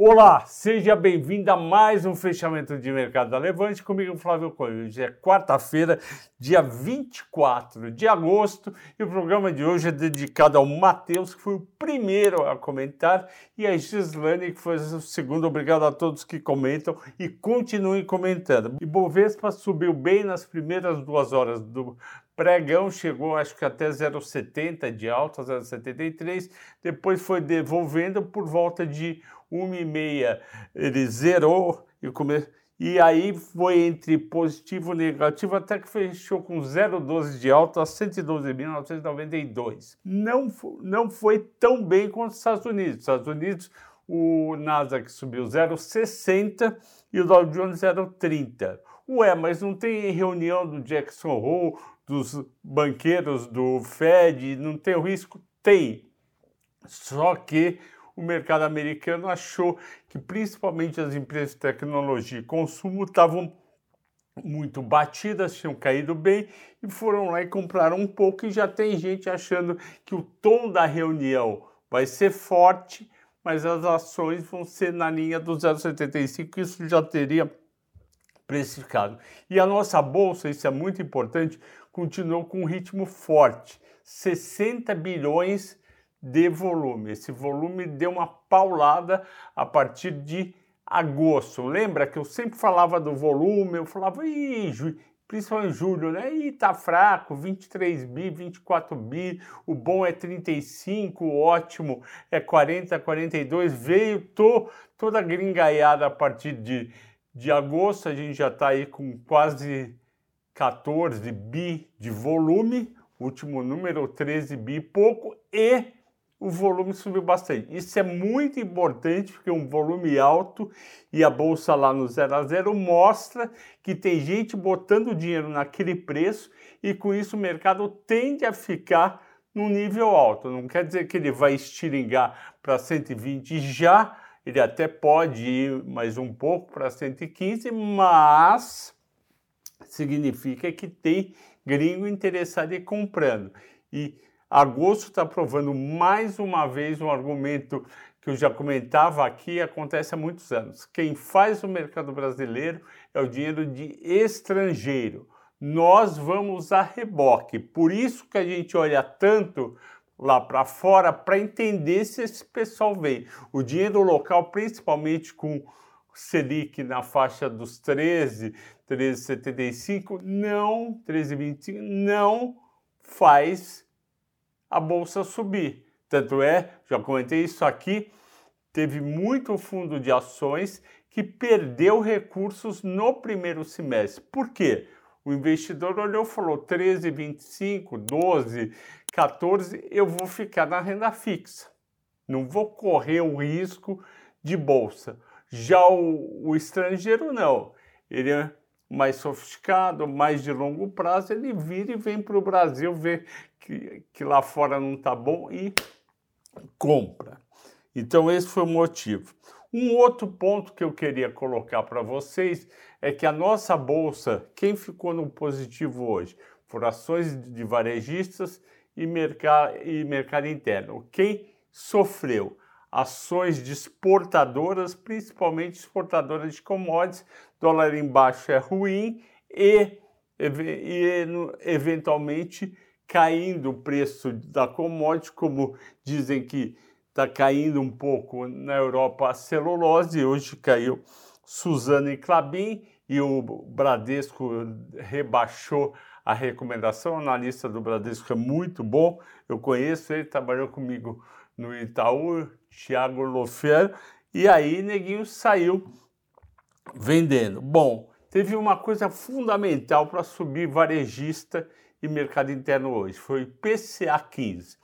Olá, seja bem-vindo a mais um fechamento de mercado da Levante comigo, Flávio Coelho. Hoje é quarta-feira, dia 24 de agosto, e o programa de hoje é dedicado ao Matheus, que foi o primeiro a comentar, e a Gislane, que foi o segundo. Obrigado a todos que comentam e continuem comentando. E Bovespa subiu bem nas primeiras duas horas do Pregão chegou, acho que até 0,70 de alta, 0,73, depois foi devolvendo por volta de 1,6. Ele zerou e come... E aí foi entre positivo e negativo até que fechou com 0,12 de alta a 112.992. Não, não foi tão bem quanto os Estados Unidos. Estados Unidos, o Nasdaq subiu 0,60 e o Dow Jones 0,30. Ué, mas não tem reunião do Jackson Hole, dos banqueiros do Fed, não tem o risco? Tem. Só que o mercado americano achou que principalmente as empresas de tecnologia e consumo estavam muito batidas, tinham caído bem e foram lá e compraram um pouco e já tem gente achando que o tom da reunião vai ser forte, mas as ações vão ser na linha do 0,75, isso já teria precificado. E a nossa bolsa, isso é muito importante, continuou com um ritmo forte, 60 bilhões de volume. Esse volume deu uma paulada a partir de agosto. Lembra que eu sempre falava do volume, eu falava, Ih, principalmente em julho, né? E tá fraco, 23 bi, 24 bi, o bom é 35, o ótimo é 40, 42, veio tô, toda gringaiada a partir de, de agosto, a gente já está aí com quase 14 bi de volume, último número 13 bi e pouco, e o volume subiu bastante. Isso é muito importante porque um volume alto e a bolsa lá no 0 a 0 mostra que tem gente botando dinheiro naquele preço e com isso o mercado tende a ficar num nível alto. Não quer dizer que ele vai estiringar para 120 já, ele até pode ir mais um pouco para 115, mas significa que tem gringo interessado em comprando. E agosto está provando mais uma vez um argumento que eu já comentava aqui, acontece há muitos anos. Quem faz o mercado brasileiro é o dinheiro de estrangeiro. Nós vamos a reboque. Por isso que a gente olha tanto lá para fora para entender se esse pessoal vem. O dinheiro local, principalmente com Selic na faixa dos 13, 13,75, não, 13,25, não faz a bolsa subir. Tanto é, já comentei isso aqui, teve muito fundo de ações que perdeu recursos no primeiro semestre. Por quê? O investidor olhou e falou 13, 25, 12, 14, eu vou ficar na renda fixa. Não vou correr o risco de bolsa. Já o, o estrangeiro não. Ele é mais sofisticado, mais de longo prazo, ele vira e vem para o Brasil ver que, que lá fora não está bom e compra. Então, esse foi o motivo. Um outro ponto que eu queria colocar para vocês é que a nossa bolsa, quem ficou no positivo hoje? Foram ações de varejistas e, mercado, e mercado interno. Quem sofreu? ações de exportadoras, principalmente exportadoras de commodities. Dólar embaixo é ruim e, e eventualmente caindo o preço da commodity, como dizem que está caindo um pouco na Europa a celulose, hoje caiu Suzano e Clabin e o Bradesco rebaixou a recomendação. O analista do Bradesco é muito bom, eu conheço ele, trabalhou comigo no Itaú, Thiago Lofer, e aí Neguinho saiu vendendo. Bom, teve uma coisa fundamental para subir varejista e mercado interno hoje, foi o PCA 15.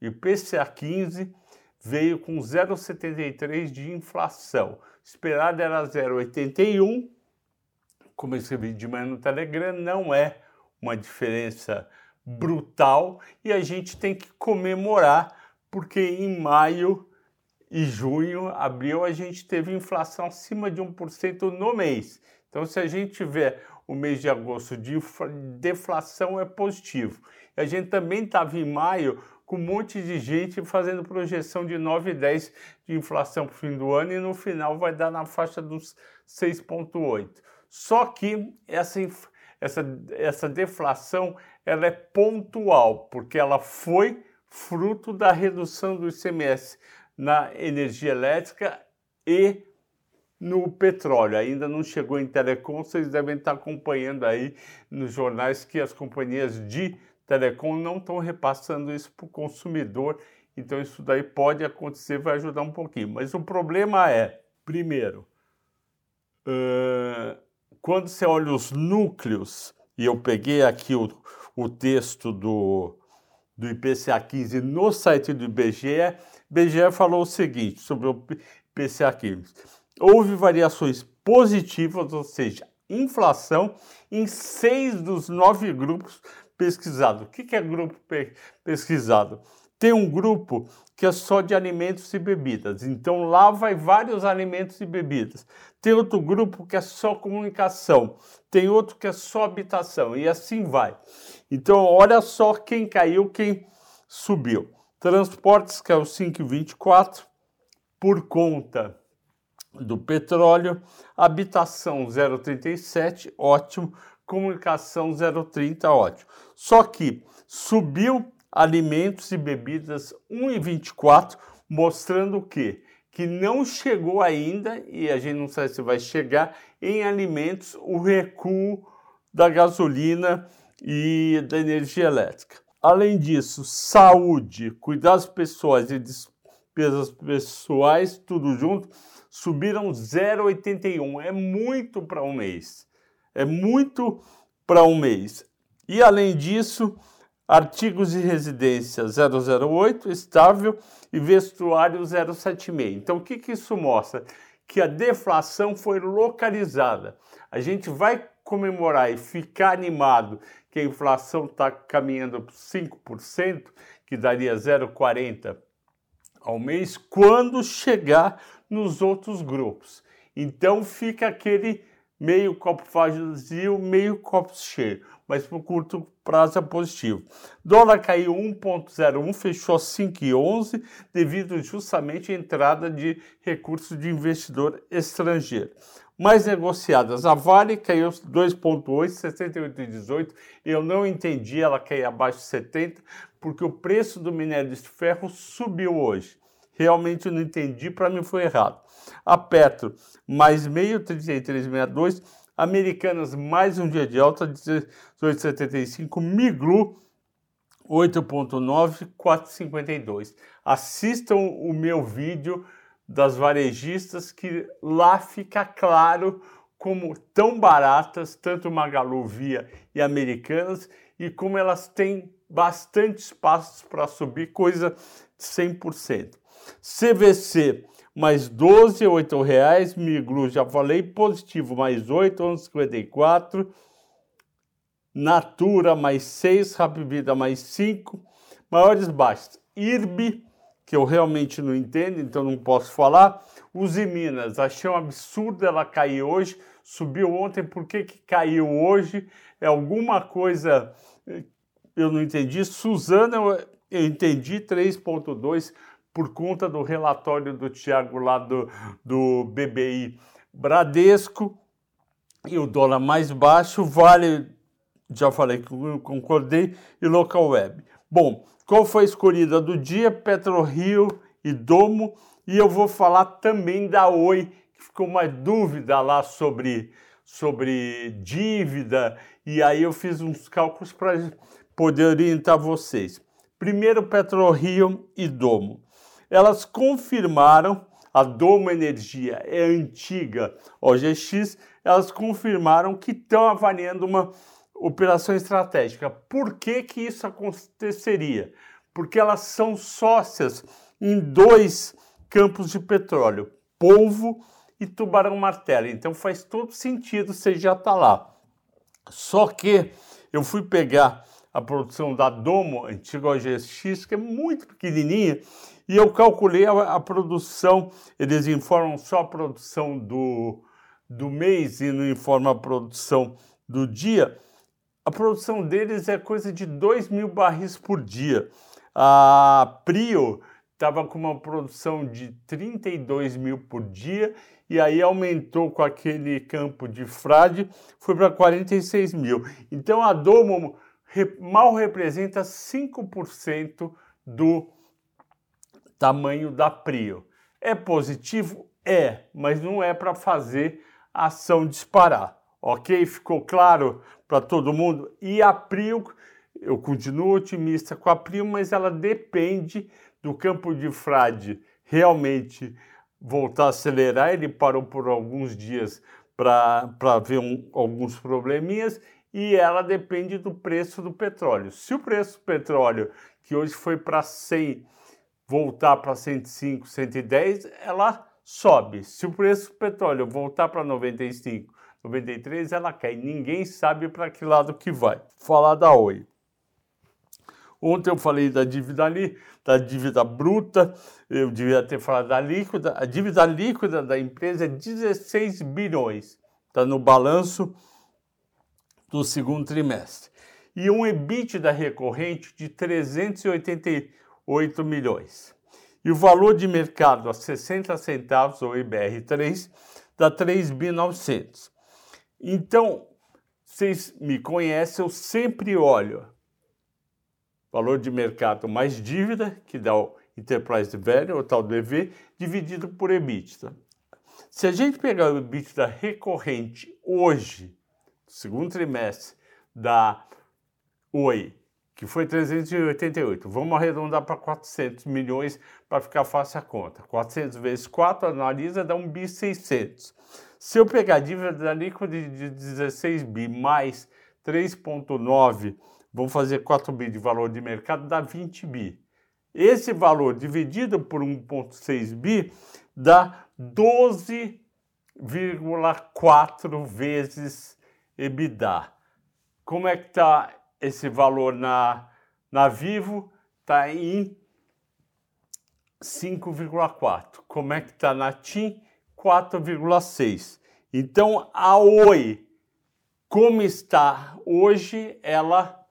E o PCA 15 veio com 0,73 de inflação. Esperado era 0,81. Como eu escrevi de manhã no Telegram, não é uma diferença brutal e a gente tem que comemorar porque em maio e junho, abril, a gente teve inflação acima de 1% no mês. Então, se a gente tiver o mês de agosto de deflação, é positivo. A gente também estava em maio com um monte de gente fazendo projeção de 9 e 10 de inflação para o fim do ano e no final vai dar na faixa dos 6,8. Só que essa, essa, essa deflação ela é pontual, porque ela foi fruto da redução do ICMS na energia elétrica e no petróleo. Ainda não chegou em telecom, vocês devem estar acompanhando aí nos jornais que as companhias de telecom não estão repassando isso para o consumidor. Então isso daí pode acontecer, vai ajudar um pouquinho. Mas o problema é, primeiro, uh, quando você olha os núcleos, e eu peguei aqui o, o texto do, do IPCA 15 no site do IBGE, IBGE falou o seguinte sobre o IPCA 15 houve variações positivas, ou seja, inflação, em seis dos nove grupos pesquisados. O que é grupo pesquisado? Tem um grupo que é só de alimentos e bebidas, então lá vai vários alimentos e bebidas. Tem outro grupo que é só comunicação, tem outro que é só habitação, e assim vai. Então, olha só quem caiu, quem subiu. Transportes caiu 5,24 por conta do petróleo, habitação 0,37, ótimo, comunicação 0,30, ótimo. Só que subiu alimentos e bebidas 1,24, mostrando o quê? Que não chegou ainda, e a gente não sabe se vai chegar, em alimentos o recuo da gasolina e da energia elétrica. Além disso, saúde, cuidados pessoais e despesas pessoais, tudo junto, subiram 0,81. É muito para um mês. É muito para um mês. E além disso, artigos de residência 008 estável e vestuário 076. Então o que, que isso mostra? Que a deflação foi localizada. A gente vai comemorar e ficar animado que a inflação está caminhando para 5%, que daria 0,40 ao mês, quando chegar nos outros grupos. Então fica aquele meio copo vazio, meio copo cheio, mas por curto prazo é positivo. Dólar caiu 1,01, fechou 5,11 devido justamente à entrada de recursos de investidor estrangeiro. Mais negociadas, a Vale caiu 2,8, 68,18. Eu não entendi ela cair abaixo de 70, porque o preço do minério de ferro subiu hoje realmente não entendi, para mim foi errado. A Petro, mais meio, 33,62. Americanas, mais um dia de alta, 18,75. Miglu, 8,9, 4,52. Assistam o meu vídeo das varejistas, que lá fica claro como tão baratas, tanto Magalu Via e Americanas, e como elas têm bastante espaço para subir, coisa de 100%. CVC mais 12, 8 reais. Miglu, já falei, positivo mais 8, 11,54. Natura mais 6, Rapvida mais 5. Maiores baixas. IRB, que eu realmente não entendo, então não posso falar. Use Minas, achei um absurdo ela cair hoje. Subiu ontem, por que, que caiu hoje? É alguma coisa eh, eu não entendi. Suzana, eu entendi 3,2 por conta do relatório do Tiago lá do, do BBI Bradesco e o dólar mais baixo, vale, já falei que concordei, e local web. Bom, qual foi a escolhida do dia? PetroRio e Domo, e eu vou falar também da Oi, que ficou uma dúvida lá sobre, sobre dívida, e aí eu fiz uns cálculos para poder orientar vocês. Primeiro, PetroRio e Domo elas confirmaram, a Doma Energia é antiga OGX, elas confirmaram que estão avaliando uma operação estratégica. Por que, que isso aconteceria? Porque elas são sócias em dois campos de petróleo, Polvo e Tubarão Martelo. Então faz todo sentido você já está lá. Só que eu fui pegar a produção da Domo, antiga OGX, que é muito pequenininha, e eu calculei a, a produção, eles informam só a produção do, do mês e não informam a produção do dia. A produção deles é coisa de 2 mil barris por dia. A Prio estava com uma produção de 32 mil por dia e aí aumentou com aquele campo de frade, foi para 46 mil. Então a Domo mal representa 5% do tamanho da Prio. É positivo? É, mas não é para fazer a ação disparar. Ok? Ficou claro para todo mundo? E a Prio, eu continuo otimista com a Prio, mas ela depende do campo de frade realmente voltar a acelerar. Ele parou por alguns dias para ver um, alguns probleminhas e ela depende do preço do petróleo. Se o preço do petróleo, que hoje foi para 100, voltar para 105, 110, ela sobe. Se o preço do petróleo voltar para 95, 93, ela cai. Ninguém sabe para que lado que vai. Falar da Oi. Ontem eu falei da dívida ali, da dívida bruta, eu devia ter falado da líquida. A dívida líquida da empresa é 16 bilhões. Está no balanço do segundo trimestre. E um EBITDA recorrente de 388 milhões. E o valor de mercado a 60 centavos, ou IBR3, dá 3.900. Então, vocês me conhecem, eu sempre olho valor de mercado mais dívida, que dá o Enterprise Value, o tal do EV, dividido por EBITDA. Se a gente pegar o EBITDA recorrente hoje, segundo trimestre da Oi, que foi 388, vamos arredondar para 400 milhões para ficar fácil a conta. 400 vezes 4 analisa dá 1 bi 600. Se eu pegar a dívida líquida de 16 bi mais 3,9, vamos fazer 4 bi de valor de mercado, dá 20 bi. Esse valor dividido por 1,6 bi dá 12,4 vezes EBITDA. Como é que está esse valor na, na Vivo? Está em 5,4. Como é que está na TIM? 4,6. Então, a Oi, como está hoje, ela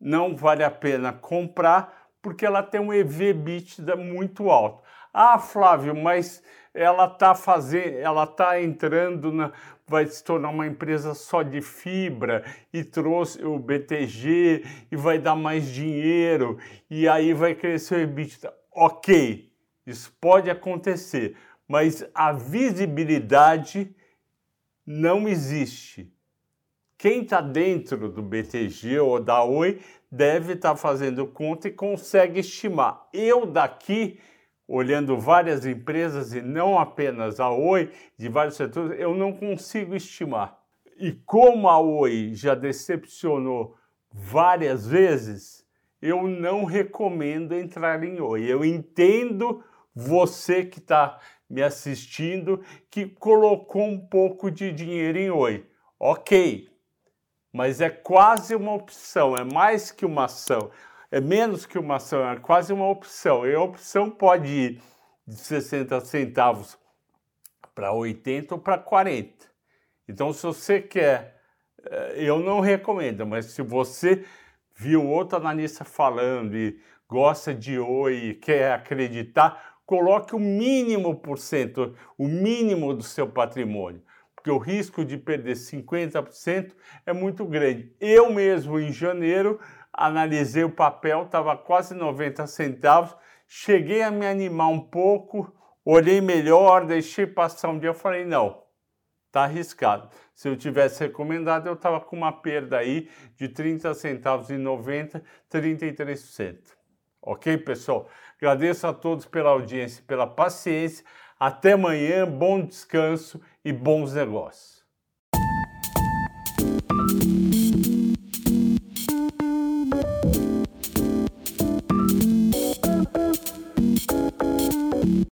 não vale a pena comprar porque ela tem um EV/EBITDA muito alto. Ah, Flávio, mas ela está fazendo, ela está entrando na, vai se tornar uma empresa só de fibra e trouxe o BTG e vai dar mais dinheiro e aí vai crescer o EBITDA. Ok, isso pode acontecer, mas a visibilidade não existe. Quem está dentro do BTG ou da Oi deve estar tá fazendo conta e consegue estimar. Eu daqui olhando várias empresas e não apenas a Oi, de vários setores, eu não consigo estimar. E como a Oi já decepcionou várias vezes, eu não recomendo entrar em Oi. Eu entendo você que está me assistindo que colocou um pouco de dinheiro em Oi. Ok, mas é quase uma opção, é mais que uma ação é menos que uma ação, é quase uma opção. E a opção pode ir de 60 centavos para 80 ou para 40. Então, se você quer, eh, eu não recomendo, mas se você viu outro analista falando e gosta de oi e quer acreditar, coloque o mínimo por cento, o mínimo do seu patrimônio, porque o risco de perder 50% é muito grande. Eu mesmo, em janeiro, analisei o papel, estava quase 90 centavos, cheguei a me animar um pouco, olhei melhor, deixei passar um dia, eu falei, não, tá arriscado. Se eu tivesse recomendado, eu estava com uma perda aí de 30 centavos e 90, 33%. Ok, pessoal? Agradeço a todos pela audiência, pela paciência. Até amanhã, bom descanso e bons negócios.